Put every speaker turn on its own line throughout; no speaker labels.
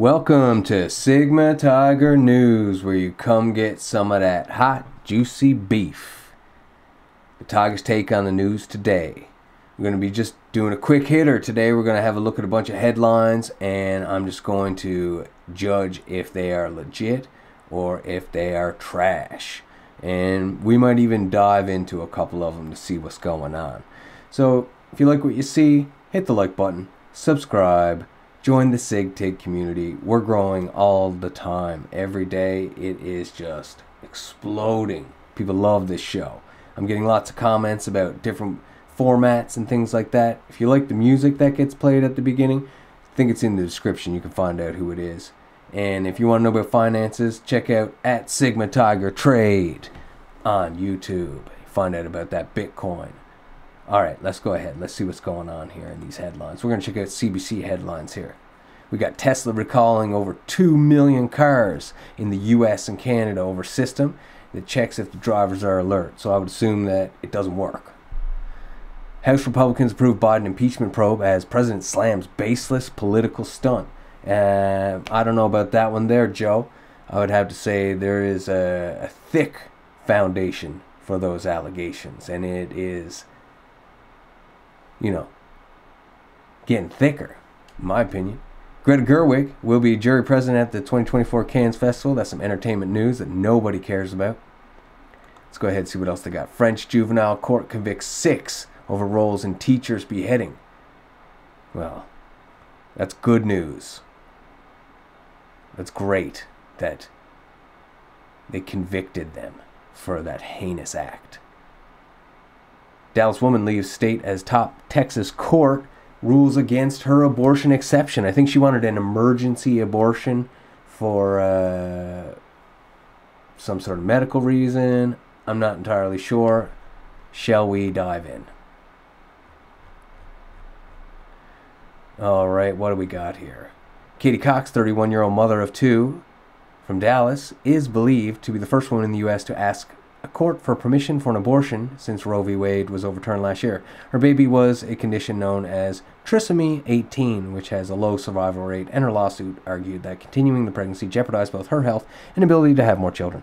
Welcome to Sigma Tiger News, where you come get some of that hot, juicy beef. The Tigers take on the news today. We're going to be just doing a quick hitter today. We're going to have a look at a bunch of headlines, and I'm just going to judge if they are legit or if they are trash. And we might even dive into a couple of them to see what's going on. So, if you like what you see, hit the like button, subscribe Join the SigTig community. We're growing all the time. Every day it is just exploding. People love this show. I'm getting lots of comments about different formats and things like that. If you like the music that gets played at the beginning, I think it's in the description. You can find out who it is. And if you want to know about finances, check out at Sigma Tiger Trade on YouTube. Find out about that Bitcoin. All right, let's go ahead. Let's see what's going on here in these headlines. We're going to check out CBC headlines here. We got Tesla recalling over 2 million cars in the US and Canada over system that checks if the drivers are alert. So I would assume that it doesn't work. House Republicans approve Biden impeachment probe as president slams baseless political stunt. Uh, I don't know about that one there, Joe. I would have to say there is a, a thick foundation for those allegations, and it is you know, getting thicker, in my opinion. Greta Gerwig will be jury president at the 2024 Cannes Festival. That's some entertainment news that nobody cares about. Let's go ahead and see what else they got. French juvenile court convicts six over roles in teacher's beheading. Well, that's good news. That's great that they convicted them for that heinous act. Dallas woman leaves state as top Texas court rules against her abortion exception. I think she wanted an emergency abortion for uh, some sort of medical reason. I'm not entirely sure. Shall we dive in? All right, what do we got here? Katie Cox, 31 year old mother of two from Dallas, is believed to be the first woman in the U.S. to ask a court for permission for an abortion since Roe v. Wade was overturned last year. Her baby was a condition known as trisomy 18, which has a low survival rate, and her lawsuit argued that continuing the pregnancy jeopardized both her health and ability to have more children.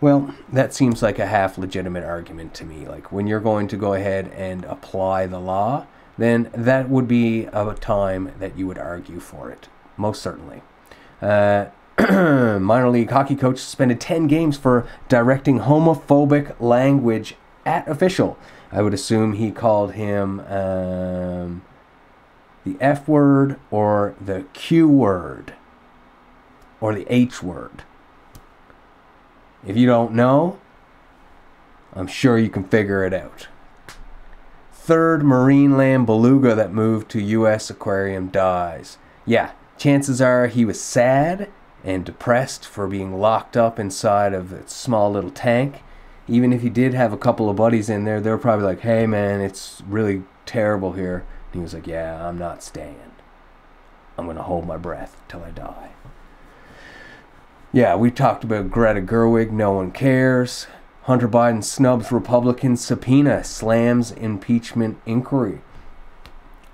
Well, that seems like a half legitimate argument to me. Like when you're going to go ahead and apply the law, then that would be a time that you would argue for it, most certainly. Uh, minor league hockey coach suspended 10 games for directing homophobic language at official. I would assume he called him um, the F word or the Q word or the H word. If you don't know, I'm sure you can figure it out. Third Marineland beluga that moved to U.S. aquarium dies. Yeah, chances are he was sad and depressed for being locked up inside of a small little tank. Even if he did have a couple of buddies in there, they're probably like, hey man, it's really terrible here. And he was like, yeah, I'm not staying. I'm going to hold my breath till I die. Yeah, we talked about Greta Gerwig, no one cares. Hunter Biden snubs Republican subpoena, slams impeachment inquiry.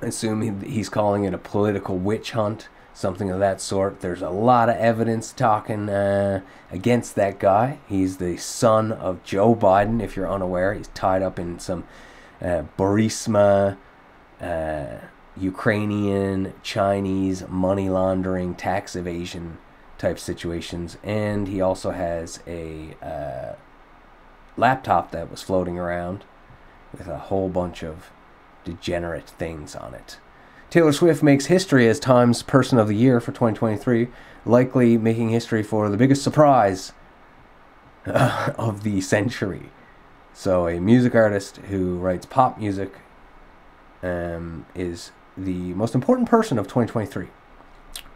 I assume he's calling it a political witch hunt something of that sort. There's a lot of evidence talking uh, against that guy. He's the son of Joe Biden, if you're unaware. He's tied up in some uh, Burisma, uh, Ukrainian, Chinese money laundering, tax evasion type situations. And he also has a uh, laptop that was floating around with a whole bunch of degenerate things on it. Taylor Swift makes history as Times Person of the Year for 2023, likely making history for the biggest surprise uh, of the century. So, a music artist who writes pop music um, is the most important person of 2023.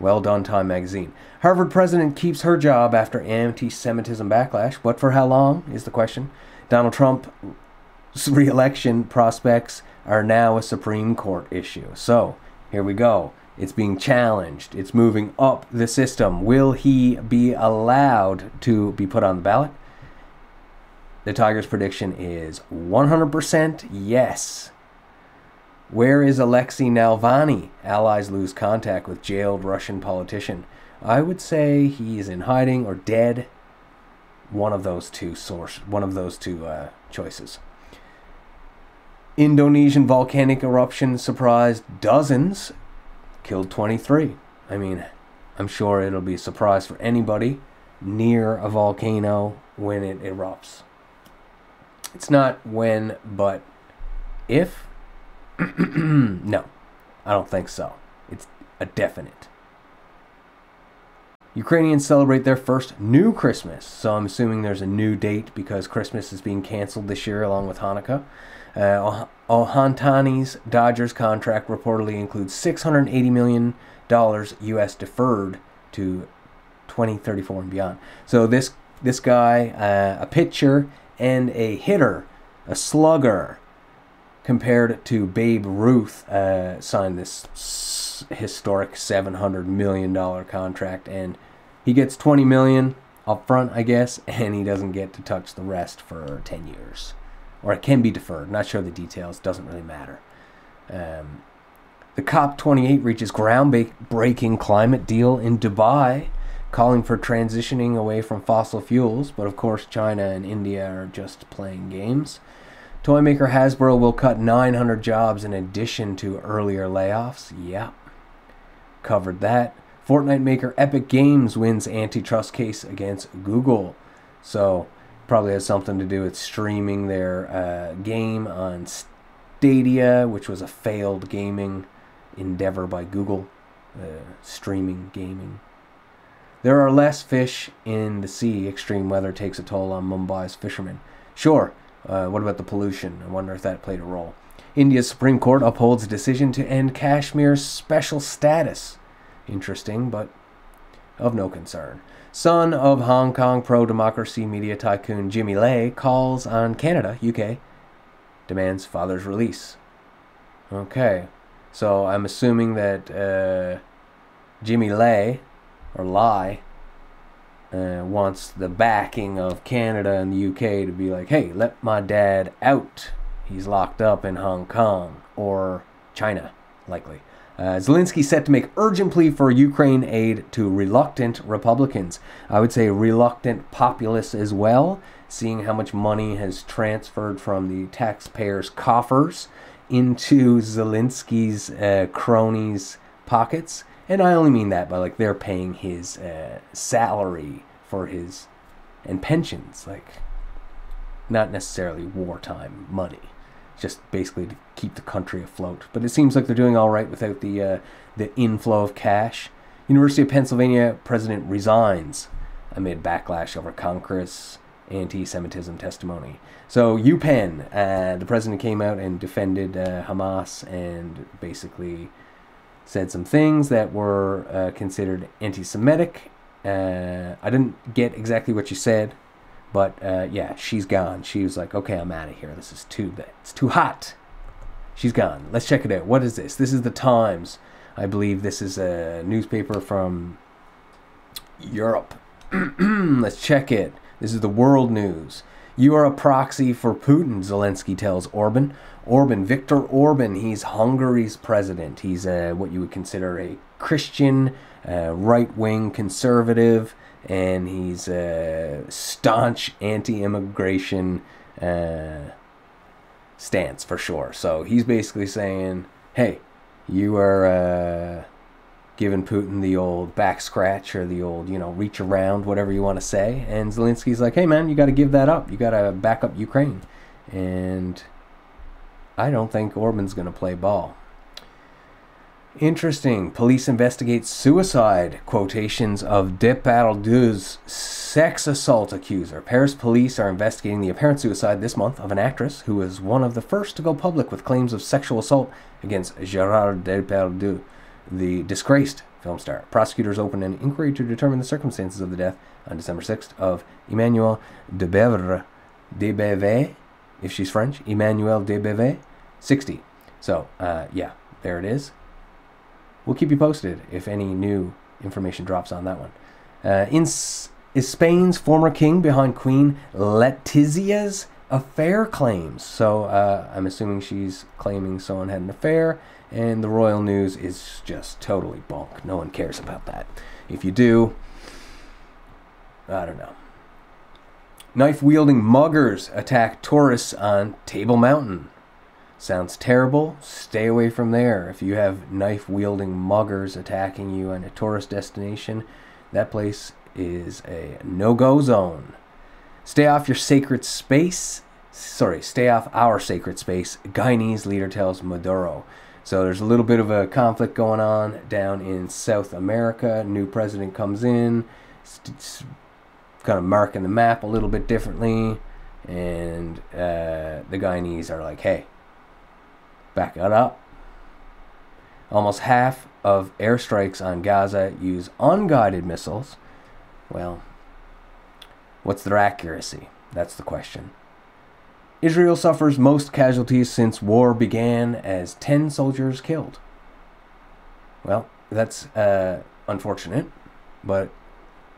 Well done, Time Magazine. Harvard president keeps her job after anti Semitism backlash. But for how long is the question? Donald Trump's re election prospects are now a Supreme Court issue. So, here we go. It's being challenged. It's moving up the system. Will he be allowed to be put on the ballot? The Tigers' prediction is 100% yes. Where is Alexei Navalny? Allies lose contact with jailed Russian politician. I would say he is in hiding or dead. One of those two source, one of those two uh, choices. Indonesian volcanic eruption surprised dozens, killed 23. I mean, I'm sure it'll be a surprise for anybody near a volcano when it erupts. It's not when, but if. no, I don't think so. It's a definite. Ukrainians celebrate their first new Christmas, so I'm assuming there's a new date because Christmas is being canceled this year along with Hanukkah. Uh, Dodgers contract reportedly includes $680 million U.S. deferred to 2034 and beyond. So this this guy, uh, a pitcher and a hitter, a slugger, compared to Babe Ruth, uh, signed this historic 700 million dollar contract, and he gets 20 million up front, I guess, and he doesn't get to touch the rest for 10 years, or it can be deferred. Not sure the details. Doesn't really matter. Um, the COP28 reaches groundbreaking climate deal in Dubai, calling for transitioning away from fossil fuels, but of course China and India are just playing games. Toy maker Hasbro will cut 900 jobs in addition to earlier layoffs. Yeah. Covered that. Fortnite maker Epic Games wins antitrust case against Google. So, probably has something to do with streaming their uh, game on Stadia, which was a failed gaming endeavor by Google, uh, streaming gaming. There are less fish in the sea. Extreme weather takes a toll on Mumbai's fishermen. Sure, uh, what about the pollution? I wonder if that played a role. India's Supreme Court upholds decision to end Kashmir's special status. Interesting, but of no concern. Son of Hong Kong pro democracy media tycoon Jimmy Lai calls on Canada, UK, demands father's release. Okay, so I'm assuming that uh, Jimmy Lai, or Lai, uh, wants the backing of Canada and the UK to be like, hey, let my dad out. He's locked up in Hong Kong or China, likely. Uh, Zelensky set to make urgent plea for Ukraine aid to reluctant Republicans. I would say reluctant populists as well, seeing how much money has transferred from the taxpayers' coffers into Zelensky's uh, cronies' pockets. And I only mean that by like they're paying his uh, salary for his and pensions, like not necessarily wartime money, just basically to keep the country afloat. But it seems like they're doing all right without the uh, the inflow of cash. University of Pennsylvania president resigns amid backlash over Congress anti-Semitism testimony. So UPenn, uh, the president came out and defended uh, Hamas and basically said some things that were uh, considered anti-Semitic. Uh, I didn't get exactly what she said, but uh, yeah, she's gone. She was like, "Okay, I'm out of here. This is too. It's too hot." She's gone. Let's check it out. What is this? This is the Times. I believe this is a newspaper from Europe. Let's check it. This is the world news. You are a proxy for Putin, Zelensky tells Orban. Orban, Viktor Orban, he's Hungary's president. He's uh, what you would consider a Christian, uh, right wing conservative, and he's a staunch anti immigration uh, stance for sure. So he's basically saying, hey, you are uh, giving Putin the old back scratch or the old, you know, reach around, whatever you want to say. And Zelensky's like, hey, man, you got to give that up. You got to back up Ukraine. And I don't think Orban's going to play ball. Interesting. Police investigate suicide quotations of Depardieu's sex assault accuser. Paris police are investigating the apparent suicide this month of an actress who was one of the first to go public with claims of sexual assault against Gerard Depardieu, the disgraced film star. Prosecutors opened an inquiry to determine the circumstances of the death on December 6th of Emmanuel Debevre, Debeve, if she's French, Emmanuel Debeve, 60. So, uh, yeah, there it is. We'll keep you posted if any new information drops on that one. Uh, in S- is Spain's former king behind Queen Letizia's affair claims. So uh, I'm assuming she's claiming someone had an affair, and the royal news is just totally bunk. No one cares about that. If you do, I don't know. Knife wielding muggers attack tourists on Table Mountain. Sounds terrible. Stay away from there. If you have knife wielding muggers attacking you on a tourist destination, that place is a no go zone. Stay off your sacred space. Sorry, stay off our sacred space. Guyanese leader tells Maduro. So there's a little bit of a conflict going on down in South America. New president comes in, kind of marking the map a little bit differently, and uh, the Guyanese are like, "Hey, back it up." Almost half of airstrikes on Gaza use unguided missiles. Well, what's their accuracy? That's the question. Israel suffers most casualties since war began as 10 soldiers killed. Well, that's uh, unfortunate, but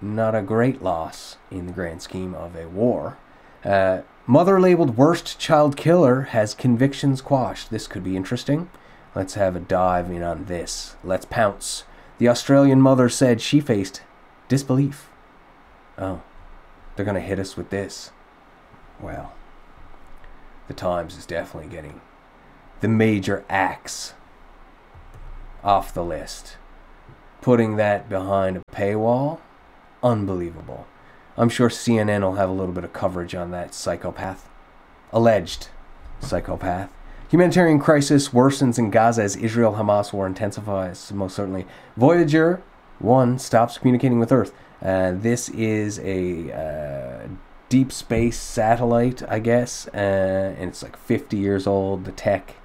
not a great loss in the grand scheme of a war. Uh, mother labeled worst child killer has convictions quashed. This could be interesting. Let's have a dive in on this. Let's pounce. The Australian mother said she faced disbelief. Oh, they're going to hit us with this. Well, the Times is definitely getting the major acts off the list. Putting that behind a paywall, unbelievable. I'm sure CNN will have a little bit of coverage on that psychopath. Alleged psychopath. Humanitarian crisis worsens in Gaza as Israel Hamas war intensifies, most certainly. Voyager 1 stops communicating with Earth. Uh, this is a uh, deep space satellite, I guess, uh, and it's like 50 years old. The tech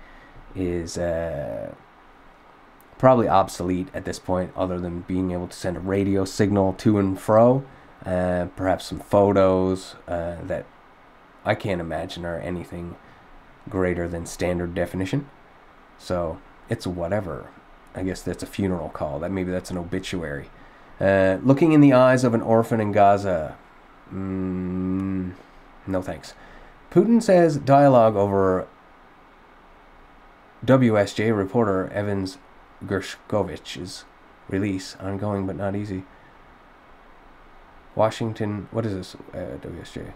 is uh, probably obsolete at this point, other than being able to send a radio signal to and fro. Uh, perhaps some photos uh, that I can't imagine are anything greater than standard definition. So it's whatever. I guess that's a funeral call. That maybe that's an obituary. Uh, looking in the eyes of an orphan in Gaza, Mm, no thanks. Putin says dialogue over WSJ reporter Evans Gershkovich's release ongoing but not easy. Washington, what is this? Uh, WSJ.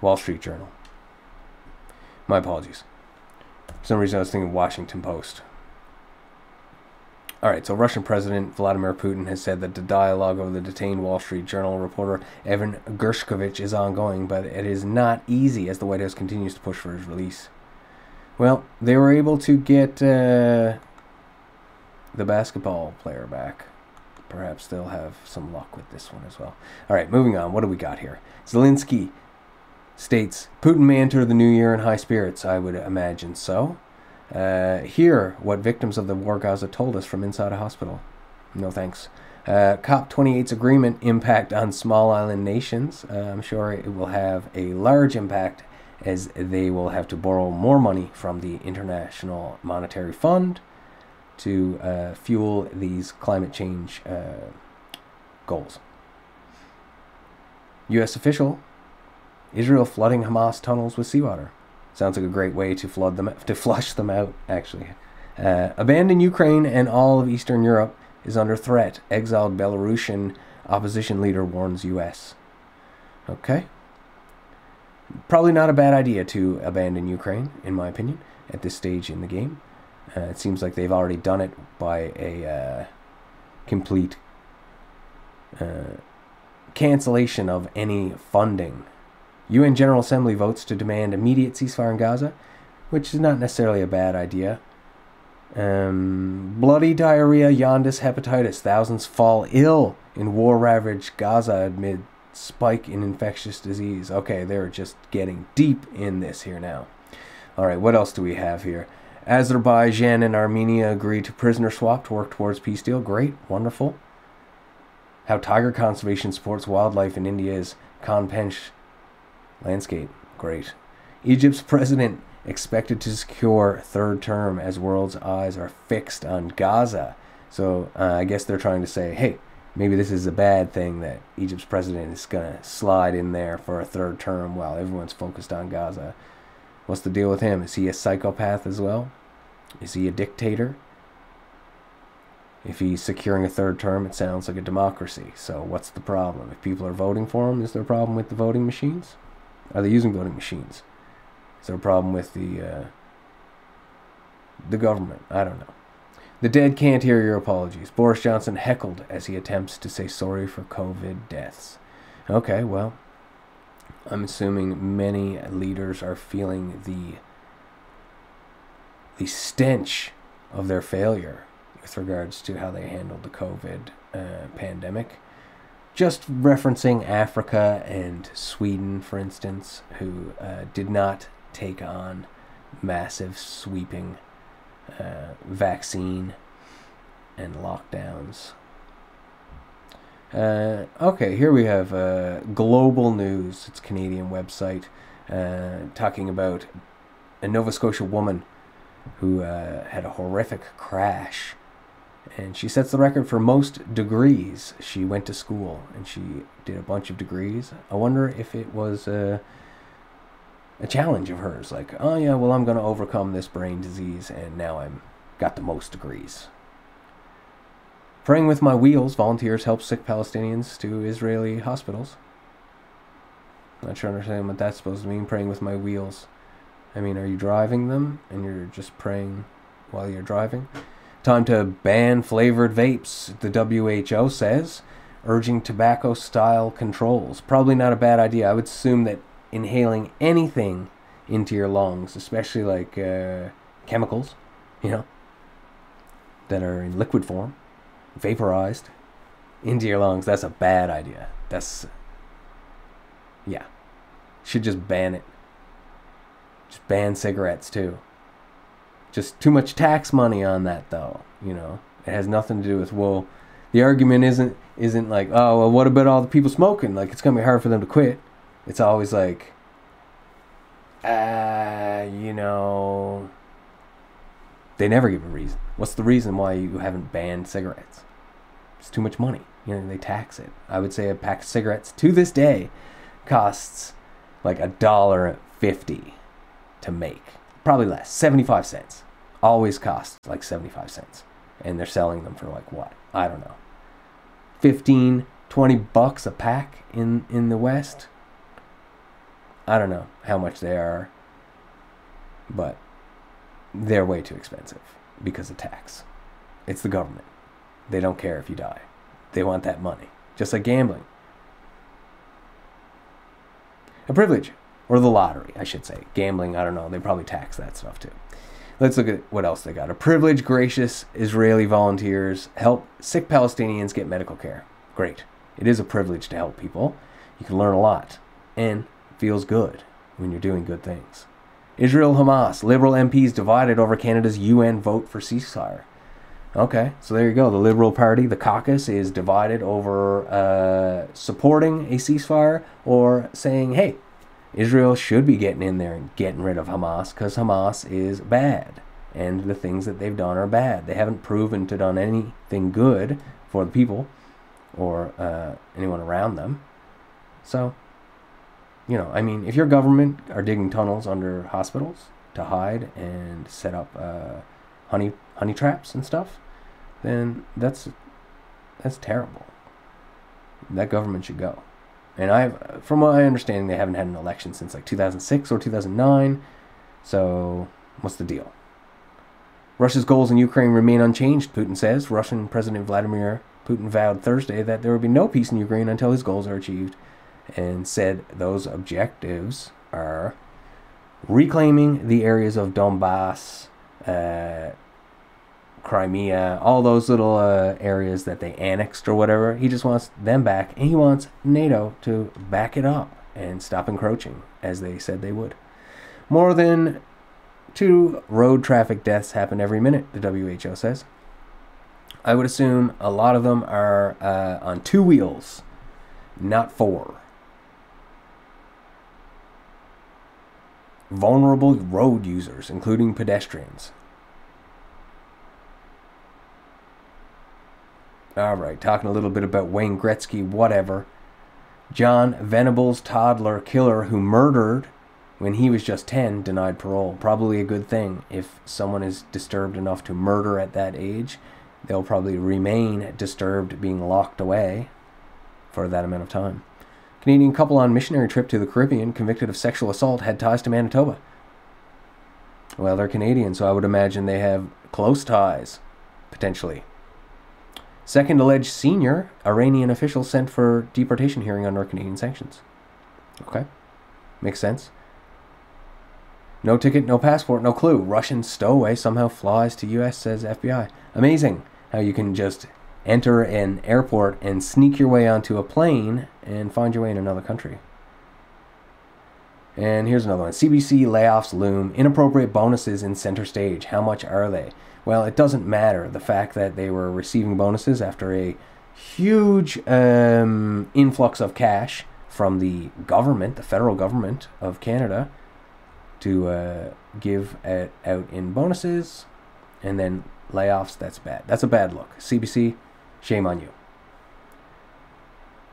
Wall Street Journal. My apologies. For some reason I was thinking Washington Post. All right, so Russian President Vladimir Putin has said that the dialogue of the detained Wall Street Journal reporter Evan Gershkovich is ongoing, but it is not easy as the White House continues to push for his release. Well, they were able to get uh, the basketball player back. Perhaps they'll have some luck with this one as well. All right, moving on. What do we got here? Zelensky states Putin may enter the new year in high spirits. I would imagine so. Uh, hear what victims of the war Gaza told us from inside a hospital. No thanks. Uh, COP28's agreement impact on small island nations. Uh, I'm sure it will have a large impact as they will have to borrow more money from the International Monetary Fund to uh, fuel these climate change uh, goals. U.S. official Israel flooding Hamas tunnels with seawater. Sounds like a great way to flood them to flush them out. Actually, uh, abandon Ukraine and all of Eastern Europe is under threat. Exiled Belarusian opposition leader warns U.S. Okay. Probably not a bad idea to abandon Ukraine, in my opinion, at this stage in the game. Uh, it seems like they've already done it by a uh, complete uh, cancellation of any funding UN General Assembly votes to demand immediate ceasefire in Gaza, which is not necessarily a bad idea. Um, bloody diarrhea, jaundice, hepatitis. Thousands fall ill in war ravaged Gaza amid spike in infectious disease. Okay, they're just getting deep in this here now. All right, what else do we have here? Azerbaijan and Armenia agree to prisoner swap to work towards peace deal. Great, wonderful. How tiger conservation supports wildlife in India's Kanpench Landscape, great. Egypt's president expected to secure third term as world's eyes are fixed on Gaza. So uh, I guess they're trying to say, hey, maybe this is a bad thing that Egypt's president is going to slide in there for a third term while everyone's focused on Gaza. What's the deal with him? Is he a psychopath as well? Is he a dictator? If he's securing a third term, it sounds like a democracy. So what's the problem? If people are voting for him, is there a problem with the voting machines? Are they using voting machines? Is there a problem with the uh, the government? I don't know. The dead can't hear your apologies. Boris Johnson heckled as he attempts to say sorry for COVID deaths. Okay, well, I'm assuming many leaders are feeling the the stench of their failure with regards to how they handled the COVID uh, pandemic. Just referencing Africa and Sweden, for instance, who uh, did not take on massive sweeping uh, vaccine and lockdowns. Uh, okay, here we have uh, Global News. It's Canadian website uh, talking about a Nova Scotia woman who uh, had a horrific crash. And she sets the record for most degrees. She went to school and she did a bunch of degrees. I wonder if it was a challenge of hers. Like, oh yeah, well I'm to overcome this brain disease, and now I'm got the most degrees. Praying with my wheels, volunteers help sick Palestinians to Israeli hospitals. Not sure I understand what that's supposed to mean. Praying with my wheels. I mean, are you driving them and you're just praying while you're driving? Time to ban flavored vapes, the WHO says, urging tobacco style controls. Probably not a bad idea. I would assume that inhaling anything into your lungs, especially like uh, chemicals, you know, that are in liquid form, vaporized into your lungs, that's a bad idea. That's, yeah, should just ban it. Just ban cigarettes too. Just too much tax money on that though, you know. It has nothing to do with well, the argument isn't isn't like, oh well what about all the people smoking? Like it's gonna be hard for them to quit. It's always like uh, you know they never give a reason. What's the reason why you haven't banned cigarettes? It's too much money. You know, they tax it. I would say a pack of cigarettes to this day costs like a dollar fifty to make. Probably less. 75 cents. Always costs like 75 cents. And they're selling them for like what? I don't know. 15, 20 bucks a pack in, in the West. I don't know how much they are, but they're way too expensive because of tax. It's the government. They don't care if you die. They want that money. Just like gambling. A privilege or the lottery, I should say. Gambling, I don't know. They probably tax that stuff too. Let's look at what else they got. A privilege, gracious Israeli volunteers help sick Palestinians get medical care. Great. It is a privilege to help people. You can learn a lot and feels good when you're doing good things. Israel Hamas, Liberal MPs divided over Canada's UN vote for ceasefire. Okay, so there you go. The Liberal Party, the caucus, is divided over uh, supporting a ceasefire or saying, hey, Israel should be getting in there and getting rid of Hamas because Hamas is bad and the things that they've done are bad. They haven't proven to done anything good for the people or uh, anyone around them. So, you know, I mean, if your government are digging tunnels under hospitals to hide and set up uh, honey honey traps and stuff, then that's that's terrible. That government should go. And I, from my understanding, they haven't had an election since like 2006 or 2009. So, what's the deal? Russia's goals in Ukraine remain unchanged, Putin says. Russian President Vladimir Putin vowed Thursday that there would be no peace in Ukraine until his goals are achieved, and said those objectives are reclaiming the areas of Donbass, uh, Crimea, all those little uh, areas that they annexed or whatever. He just wants them back, and he wants NATO to back it up and stop encroaching, as they said they would. More than two road traffic deaths happen every minute, the WHO says. I would assume a lot of them are uh, on two wheels, not four. Vulnerable road users, including pedestrians. All right, talking a little bit about Wayne Gretzky, whatever. John Venables, toddler killer who murdered when he was just 10, denied parole. Probably a good thing if someone is disturbed enough to murder at that age. they'll probably remain disturbed being locked away for that amount of time. Canadian couple on missionary trip to the Caribbean convicted of sexual assault had ties to Manitoba. Well, they're Canadian, so I would imagine they have close ties, potentially. Second alleged senior Iranian official sent for deportation hearing under Canadian sanctions. Okay. Makes sense. No ticket, no passport, no clue. Russian stowaway somehow flies to US, says FBI. Amazing how you can just enter an airport and sneak your way onto a plane and find your way in another country. And here's another one CBC layoffs loom. Inappropriate bonuses in center stage. How much are they? Well, it doesn't matter. The fact that they were receiving bonuses after a huge um, influx of cash from the government, the federal government of Canada, to uh, give at, out in bonuses and then layoffs. That's bad. That's a bad look. CBC, shame on you.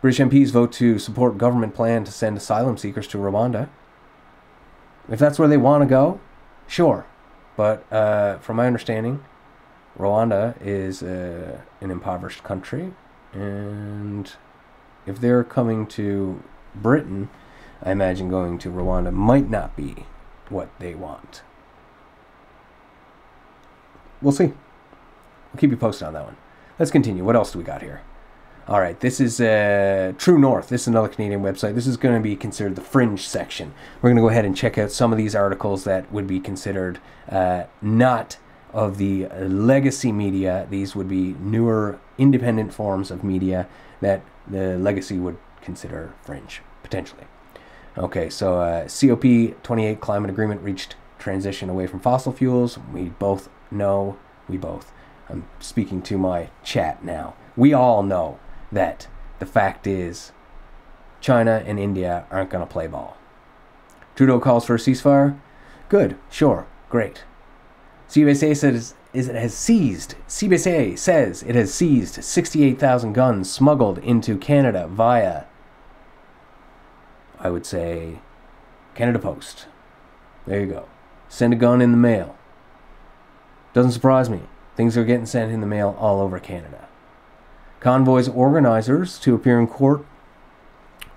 British MPs vote to support government plan to send asylum seekers to Rwanda. If that's where they want to go, sure. But uh, from my understanding, Rwanda is uh, an impoverished country, and if they're coming to Britain, I imagine going to Rwanda might not be what they want. We'll see. We'll keep you posted on that one. Let's continue. What else do we got here? All right, this is uh, True North. This is another Canadian website. This is going to be considered the fringe section. We're going to go ahead and check out some of these articles that would be considered uh, not of the legacy media. These would be newer, independent forms of media that the legacy would consider fringe, potentially. Okay, so uh, COP28 climate agreement reached transition away from fossil fuels. We both know, we both. I'm speaking to my chat now. We all know that the fact is China and India aren't going to play ball. Trudeau calls for a ceasefire. Good, sure, great. CBSA says is it has seized. CBSA says it has seized 68,000 guns smuggled into Canada via, I would say, Canada Post. There you go. Send a gun in the mail. Doesn't surprise me. Things are getting sent in the mail all over Canada. Convoy's organizers to appear in court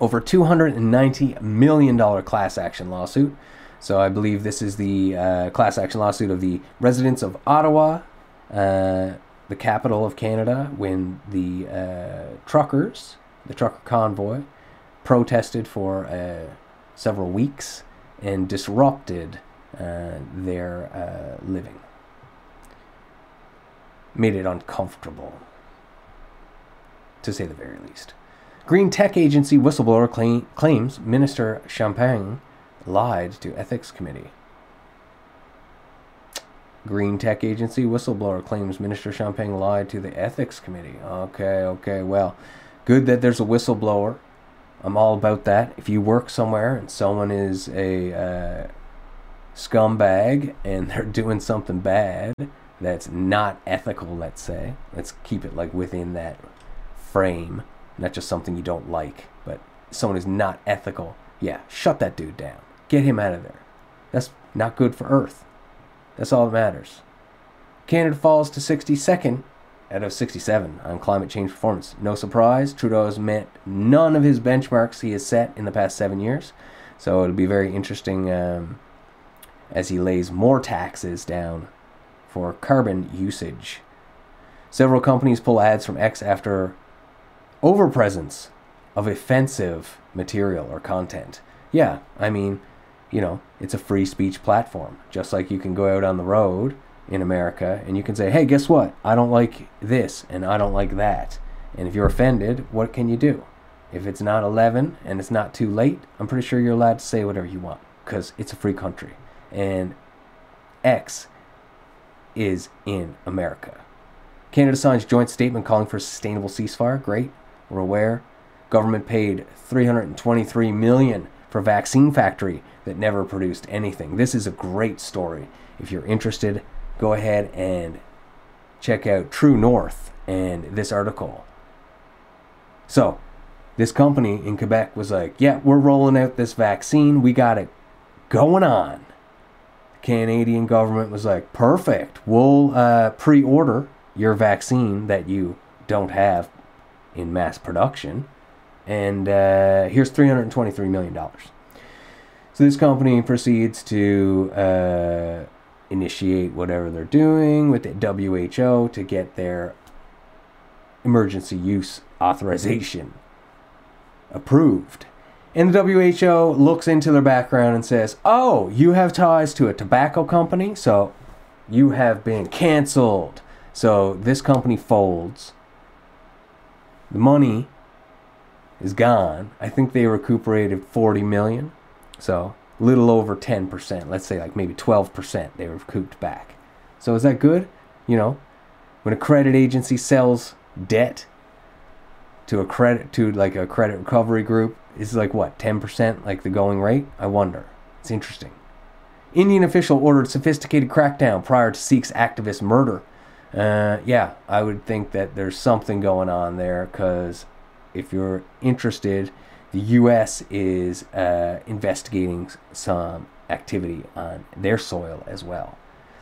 over $290 million class action lawsuit. So I believe this is the uh, class action lawsuit of the residents of Ottawa, uh, the capital of Canada, when the uh, truckers, the trucker convoy, protested for uh, several weeks and disrupted uh, their uh, living. Made it uncomfortable to say the very least. Green tech agency whistleblower claim, claims Minister Champagne lied to ethics committee. Green tech agency whistleblower claims Minister Champagne lied to the ethics committee. Okay, okay, well, good that there's a whistleblower. I'm all about that. If you work somewhere and someone is a uh, scumbag and they're doing something bad that's not ethical, let's say, let's keep it like within that frame, not just something you don't like, but someone is not ethical, yeah, shut that dude down. Get him out of there. That's not good for Earth. That's all that matters. Canada falls to 62nd out of 67 on climate change performance. No surprise, Trudeau has met none of his benchmarks he has set in the past seven years. So it'll be very interesting um, as he lays more taxes down for carbon usage. Several companies pull ads from X after overpresence of offensive material or content. Yeah, I mean, you know, it's a free speech platform. Just like you can go out on the road in America and you can say, hey, guess what? I don't like this and I don't like that. And if you're offended, what can you do? If it's not 11 and it's not too late, I'm pretty sure you're allowed to say whatever you want because it's a free country. And X is in America. Canada signs joint statement calling for sustainable ceasefire. Great. We're aware. Government paid 323 million for vaccine factory that never produced anything. This is a great story. If you're interested, go ahead and check out True North and this article. So, this company in Quebec was like, "Yeah, we're rolling out this vaccine. We got it going on." Canadian government was like, "Perfect. We'll uh, pre-order your vaccine that you don't have in mass production. And uh, here's $323 million. So this company proceeds to uh, initiate whatever they're doing with the WHO to get their emergency use authorization approved. And the WHO looks into their background and says, Oh, you have ties to a tobacco company, so you have been canceled. So this company folds. The money is gone. I think they recuperated 40 million. So little over 10%. Let's say like maybe 12% they recouped back. So is that good? You know, when a credit agency sells debt to a credit to like a credit recovery group is like what 10% like the going rate? I wonder. It's interesting. Indian official ordered sophisticated crackdown prior to sikhs activist murder. Uh, yeah i would think that there's something going on there because if you're interested the us is uh, investigating some activity on their soil as well.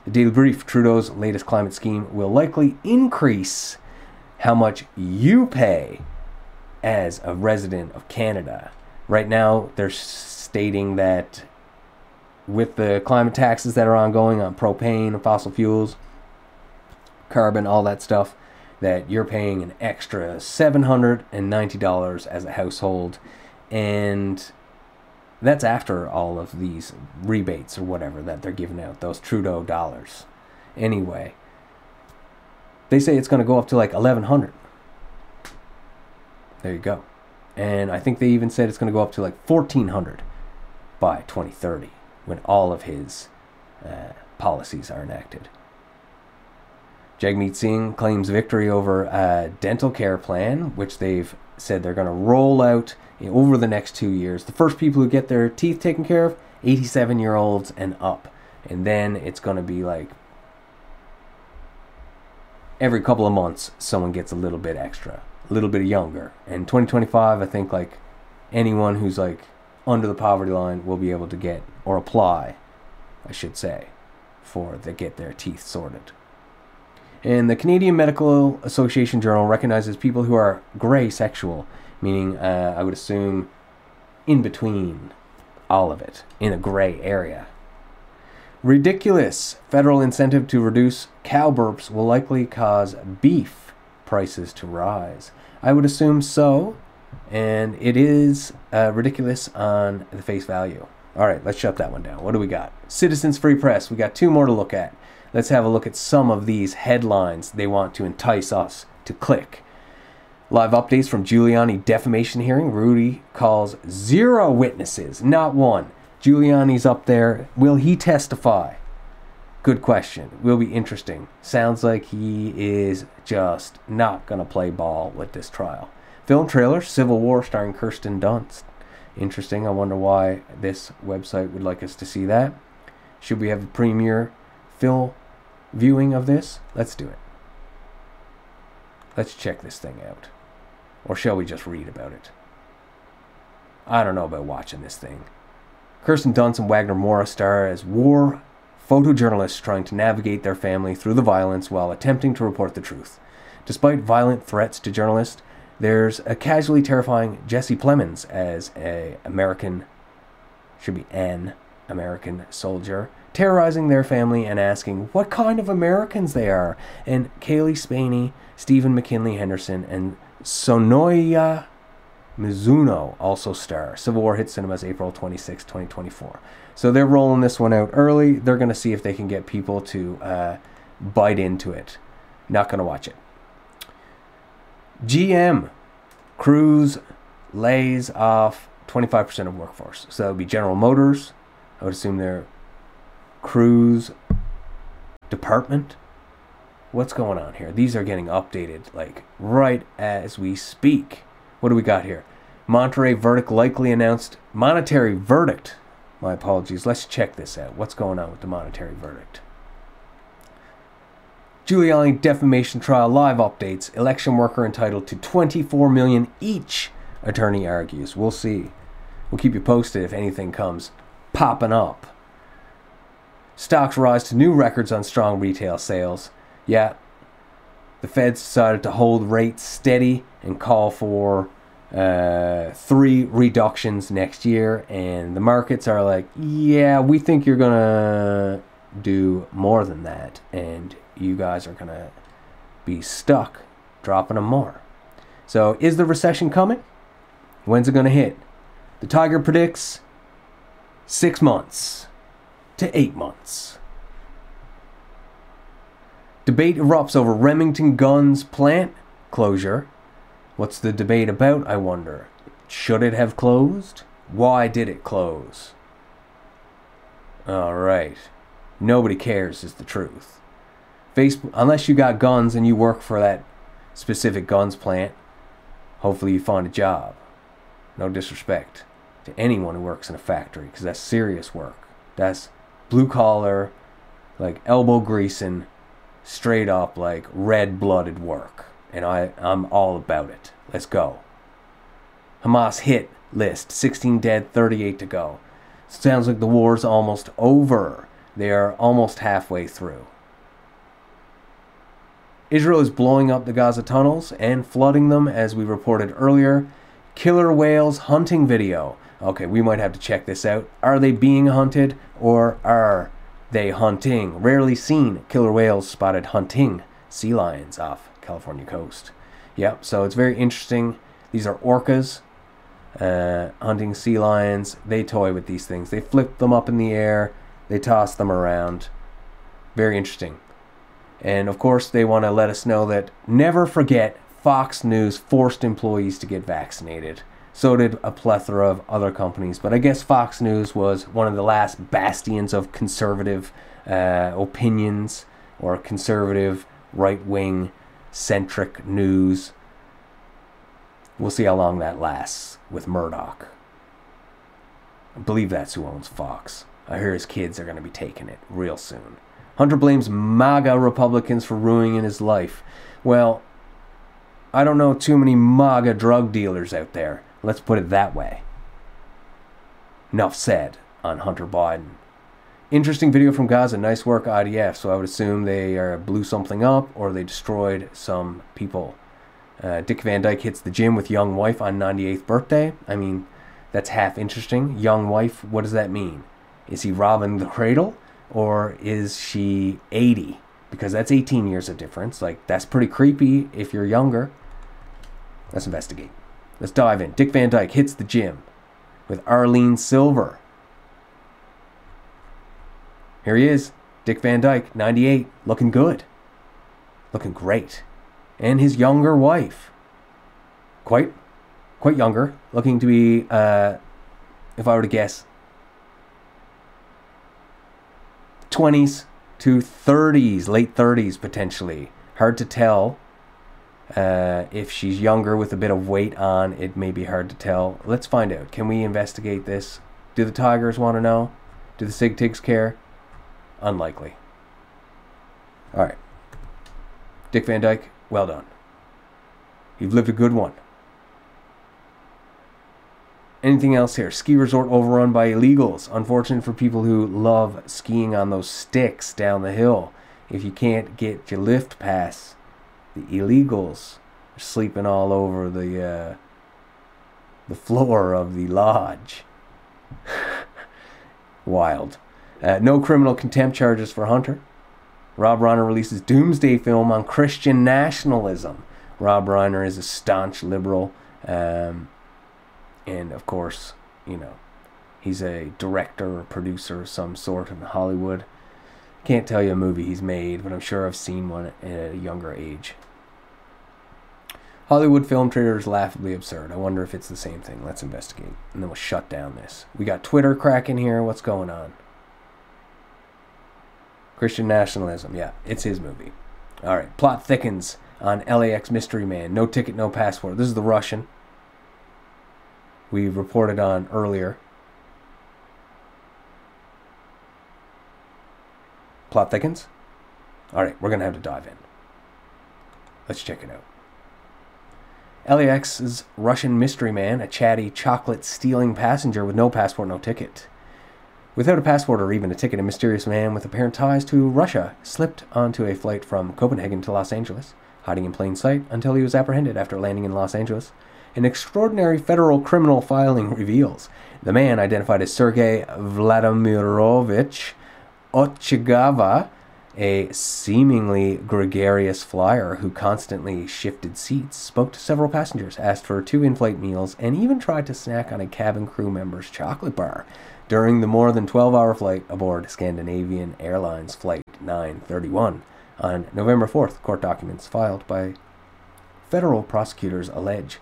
The daily brief trudeau's latest climate scheme will likely increase how much you pay as a resident of Canada. Right now, they're stating that with the climate taxes that are ongoing on propane and fossil fuels, carbon, all that stuff, that you're paying an extra $790 as a household. And that's after all of these rebates or whatever that they're giving out, those Trudeau dollars. Anyway, they say it's going to go up to like 1100 there you go. And I think they even said it's going to go up to like 1400 by 2030 when all of his uh, policies are enacted. Jagmeet Singh claims victory over a dental care plan, which they've said they're going to roll out over the next two years. The first people who get their teeth taken care of, 87 year olds and up. And then it's going to be like every couple of months, someone gets a little bit extra a little bit younger. And 2025, I think like anyone who's like under the poverty line will be able to get or apply, I should say, for the get their teeth sorted. And the Canadian Medical Association Journal recognizes people who are gray sexual, meaning uh, I would assume in between all of it, in a gray area. Ridiculous federal incentive to reduce cow burps will likely cause beef prices to rise. I would assume so, and it is uh, ridiculous on the face value. All right, let's shut that one down. What do we got? Citizens Free Press. We got two more to look at. Let's have a look at some of these headlines they want to entice us to click. Live updates from Giuliani defamation hearing. Rudy calls zero witnesses, not one. Giuliani's up there. Will he testify? Good question. Will be interesting. Sounds like he is just not going to play ball with this trial. Film trailer Civil War starring Kirsten Dunst. Interesting. I wonder why this website would like us to see that. Should we have a premiere film viewing of this? Let's do it. Let's check this thing out. Or shall we just read about it? I don't know about watching this thing. Kirsten Dunst and Wagner Moura star as war photojournalists trying to navigate their family through the violence while attempting to report the truth. Despite violent threats to journalists, there's a casually terrifying Jesse Plemons as a American, should be an American soldier, terrorizing their family and asking what kind of Americans they are. And Kaylee Spaeny, Stephen McKinley Henderson, and Sonoya Mizuno also star. Civil War hits cinemas April 26, 2024. So they're rolling this one out early. They're going to see if they can get people to uh, bite into it. Not going to watch it. GM Cruise lays off 25% of workforce. So that would be General Motors. I would assume their cruise department. What's going on here? These are getting updated like right as we speak. What do we got here? Monterey verdict likely announced. Monetary verdict my apologies. Let's check this out. What's going on with the monetary verdict? Giuliani defamation trial live updates. Election worker entitled to 24 million each. Attorney argues. We'll see. We'll keep you posted if anything comes popping up. Stocks rise to new records on strong retail sales. Yeah, the Feds decided to hold rates steady and call for uh, three reductions next year. And the markets are like, yeah, we think you're to do more than that. And you guys are to be stuck dropping them more. So, is the recession coming? When's it to hit? The Tiger predicts six months to eight months. Debate erupts over Remington Guns plant closure. What's the debate about, I wonder? Should it have closed? Why did it close? Alright. Nobody cares, is the truth. Facebook, unless you got guns and you work for that specific guns plant, hopefully you find a job. No disrespect to anyone who works in a factory, because that's serious work. That's blue collar, like elbow greasing, straight up like red blooded work. And I, I'm all about it. Let's go. Hamas hit list 16 dead, 38 to go. Sounds like the war's almost over. They are almost halfway through. Israel is blowing up the Gaza tunnels and flooding them, as we reported earlier. Killer whales hunting video. Okay, we might have to check this out. Are they being hunted or are they hunting. Rarely seen killer whales spotted hunting sea lions off California coast. Yep, so it's very interesting. These are orcas uh, hunting sea lions. They toy with these things. They flip them up in the air. They toss them around. Very interesting. And of course, they want to let us know that never forget Fox News forced employees to get vaccinated. So did a plethora of other companies. But I guess Fox News was one of the last bastions of conservative uh, opinions or conservative right wing centric news. We'll see how long that lasts with Murdoch. I believe that's who owns Fox. I hear his kids are going to be taking it real soon. Hunter blames MAGA Republicans for ruining his life. Well, I don't know too many MAGA drug dealers out there. Let's put it that way. Enough said on Hunter Biden. Interesting video from Gaza. Nice work, IDF. So I would assume they uh, blew something up or they destroyed some people. Uh, Dick Van Dyke hits the gym with young wife on 98th birthday. I mean, that's half interesting. Young wife, what does that mean? Is he robbing the cradle or is she 80? Because that's 18 years of difference. Like, that's pretty creepy if you're younger. Let's investigate. Let's dive in. Dick Van Dyke hits the gym with Arlene Silver. Here he is. Dick Van Dyke, 98, looking good. Looking great. And his younger wife. Quite quite younger, looking to be uh if I were to guess 20s to 30s, late 30s potentially. Hard to tell uh, if she's younger with a bit of weight on, it may be hard to tell. Let's find out. Can we investigate this? Do the Tigers want to know? Do the Sig Tigs care? Unlikely. All right. Dick Van Dyke, well done. You've lived a good one. Anything else here? Ski resort overrun by illegals. Unfortunate for people who love skiing on those sticks down the hill. If you can't get your lift pass, the illegals are sleeping all over the uh, the floor of the lodge. Wild. Uh, no criminal contempt charges for Hunter. Rob Reiner releases doomsday film on Christian nationalism. Rob Reiner is a staunch liberal, um, and of course, you know, he's a director or producer of some sort in Hollywood. Can't tell you a movie he's made, but I'm sure I've seen one at a younger age. Hollywood film trailer is laughably absurd. I wonder if it's the same thing. Let's investigate. And then we'll shut down this. We got Twitter cracking here. What's going on? Christian nationalism. Yeah, it's his movie. All right. Plot thickens on LAX Mystery Man. No ticket, no passport. This is the Russian we reported on earlier. Plot thickens? All right, we're going to have to dive in. Let's check it out. LAX's Russian mystery man, a chatty, chocolate stealing passenger with no passport, no ticket. Without a passport or even a ticket, a mysterious man with apparent ties to Russia slipped onto a flight from Copenhagen to Los Angeles, hiding in plain sight until he was apprehended after landing in Los Angeles. An extraordinary federal criminal filing reveals the man, identified as Sergei Vladimirovich Ochigava, a seemingly gregarious flyer who constantly shifted seats, spoke to several passengers, asked for two in flight meals, and even tried to snack on a cabin crew member's chocolate bar during the more than 12 hour flight aboard Scandinavian Airlines Flight 931 on November 4th, court documents filed by federal prosecutors allege.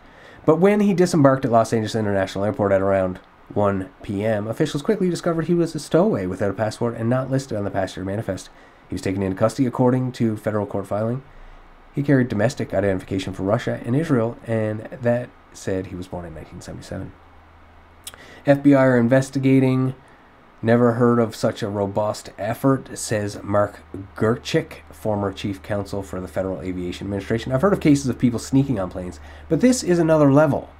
But when he disembarked at Los Angeles International Airport at around 1 p.m., officials quickly discovered he was a stowaway without a passport and not listed on the passenger manifest. He was taken into custody according to federal court filing. He carried domestic identification for Russia and Israel, and that said he was born in 1977. FBI are investigating. Never heard of such a robust effort, says Mark Gurchik, former chief counsel for the Federal Aviation Administration. I've heard of cases of people sneaking on planes, but this is another level.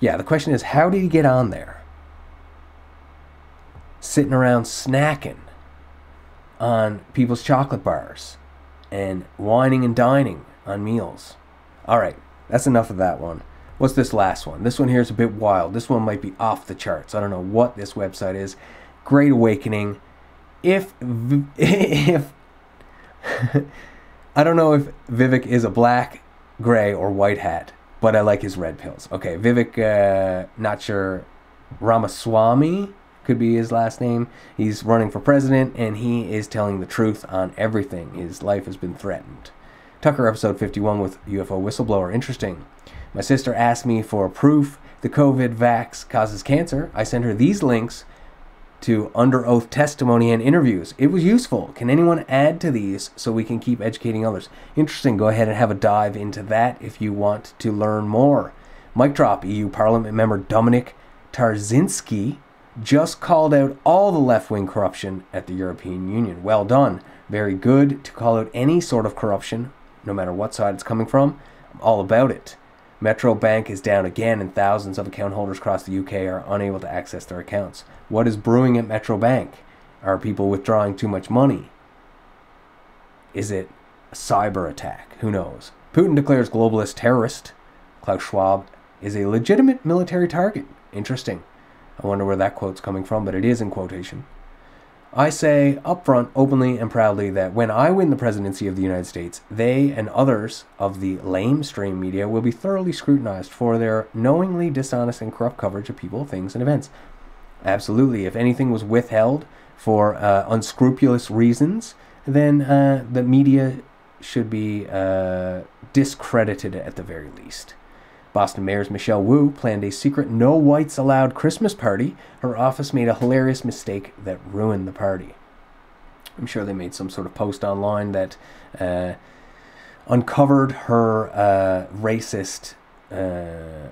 Yeah, the question is how did he get on there? Sitting around snacking on people's chocolate bars and wining and dining on meals. All right, that's enough of that one. What's this last one? This one here is a bit wild. This one might be off the charts. I don't know what this website is. Great Awakening. If if I don't know if Vivek is a black, gray, or white hat, but I like his red pills. Okay, Vivek, uh, not sure. Ramaswamy could be his last name. He's running for president, and he is telling the truth on everything. His life has been threatened. Tucker episode 51 with UFO whistleblower. Interesting. My sister asked me for proof the COVID vax causes cancer. I sent her these links to under oath testimony and interviews. It was useful. Can anyone add to these so we can keep educating others? Interesting. Go ahead and have a dive into that if you want to learn more. Mic drop EU Parliament member Dominik Tarczyński just called out all the left wing corruption at the European Union. Well done. Very good to call out any sort of corruption, no matter what side it's coming from. I'm all about it. Metro Bank is down again, and thousands of account holders across the UK are unable to access their accounts. What is brewing at Metro Bank? Are people withdrawing too much money? Is it a cyber attack? Who knows? Putin declares globalist terrorist. Klaus Schwab is a legitimate military target. Interesting. I wonder where that quote's coming from, but it is in quotation. I say upfront, openly, and proudly that when I win the presidency of the United States, they and others of the lamestream media will be thoroughly scrutinized for their knowingly dishonest and corrupt coverage of people, things, and events. Absolutely. If anything was withheld for uh, unscrupulous reasons, then uh, the media should be uh, discredited at the very least. Boston Mayor's Michelle Wu planned a secret no whites allowed Christmas party. Her office made a hilarious mistake that ruined the party. I'm sure they made some sort of post online that uh, uncovered her uh, racist. Uh,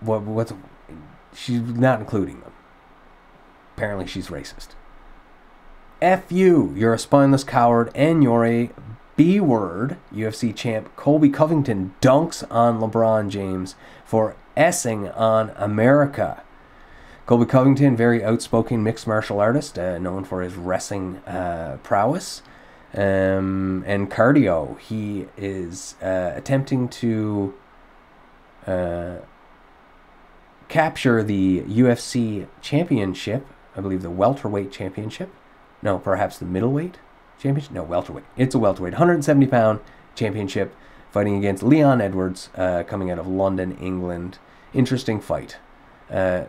what what's she's not including them. Apparently, she's racist. F you, you're a spineless coward, and you're a B word, UFC champ Colby Covington dunks on LeBron James for essing on America. Colby Covington, very outspoken mixed martial artist, uh, known for his wrestling uh, prowess um, and cardio. He is uh, attempting to uh, capture the UFC championship, I believe the welterweight championship. No, perhaps the middleweight championship? No, welterweight. It's a welterweight, 170 pound championship, fighting against Leon Edwards, uh, coming out of London, England. Interesting fight. Uh,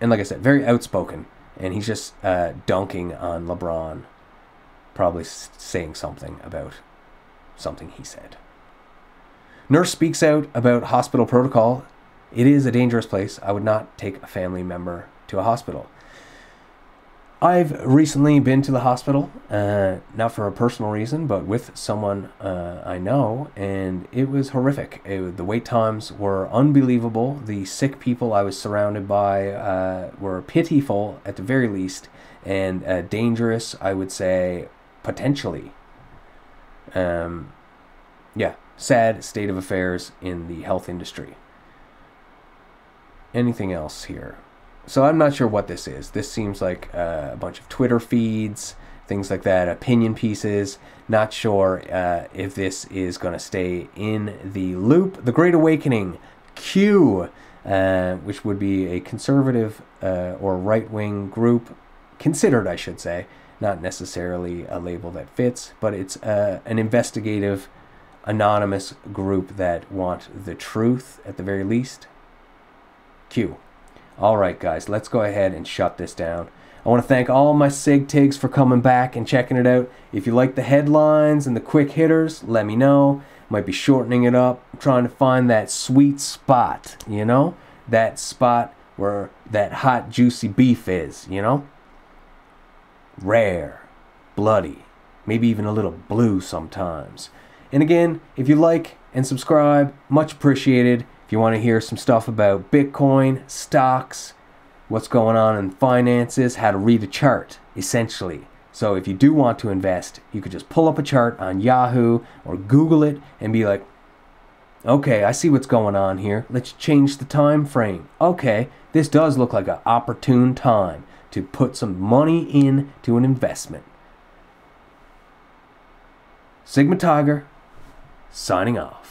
and like I said, very outspoken, and he's just uh, dunking on LeBron, probably saying something about something he said. Nurse speaks out about hospital protocol. It is a dangerous place. I would not take a family member to a hospital. I've recently been to the hospital, uh, not for a personal reason, but with someone uh, I know, and it was horrific. It, the wait times were unbelievable. The sick people I was surrounded by uh, were pitiful at the very least, and uh, dangerous, I would say, potentially. Um, yeah, sad state of affairs in the health industry. Anything else here? So I'm not sure what this is. This seems like uh, a bunch of Twitter feeds, things like that, opinion pieces. Not sure uh, if this is going to stay in the loop. The Great Awakening, Q, uh, which would be a conservative uh, or right wing group, considered, I should say, not necessarily a label that fits, but it's uh, an investigative, anonymous group that want the truth at the very least. Q. All right, guys, let's go ahead and shut this down. I want to thank all my SIG TIGs for coming back and checking it out. If you like the headlines and the quick hitters, let me know. Might be shortening it up. I'm trying to find that sweet spot, you know? That spot where that hot, juicy beef is, you know? Rare, bloody, maybe even a little blue sometimes. And again, if you like and subscribe, much appreciated. You want to hear some stuff about Bitcoin, stocks, what's going on in finances, how to read a chart, essentially. So if you do want to invest, you could just pull up a chart on Yahoo or Google it and be like, okay, I see what's going on here. Let's change the time frame. Okay, this does look like an opportune time to put some money into an investment. Sigma Tiger, signing off.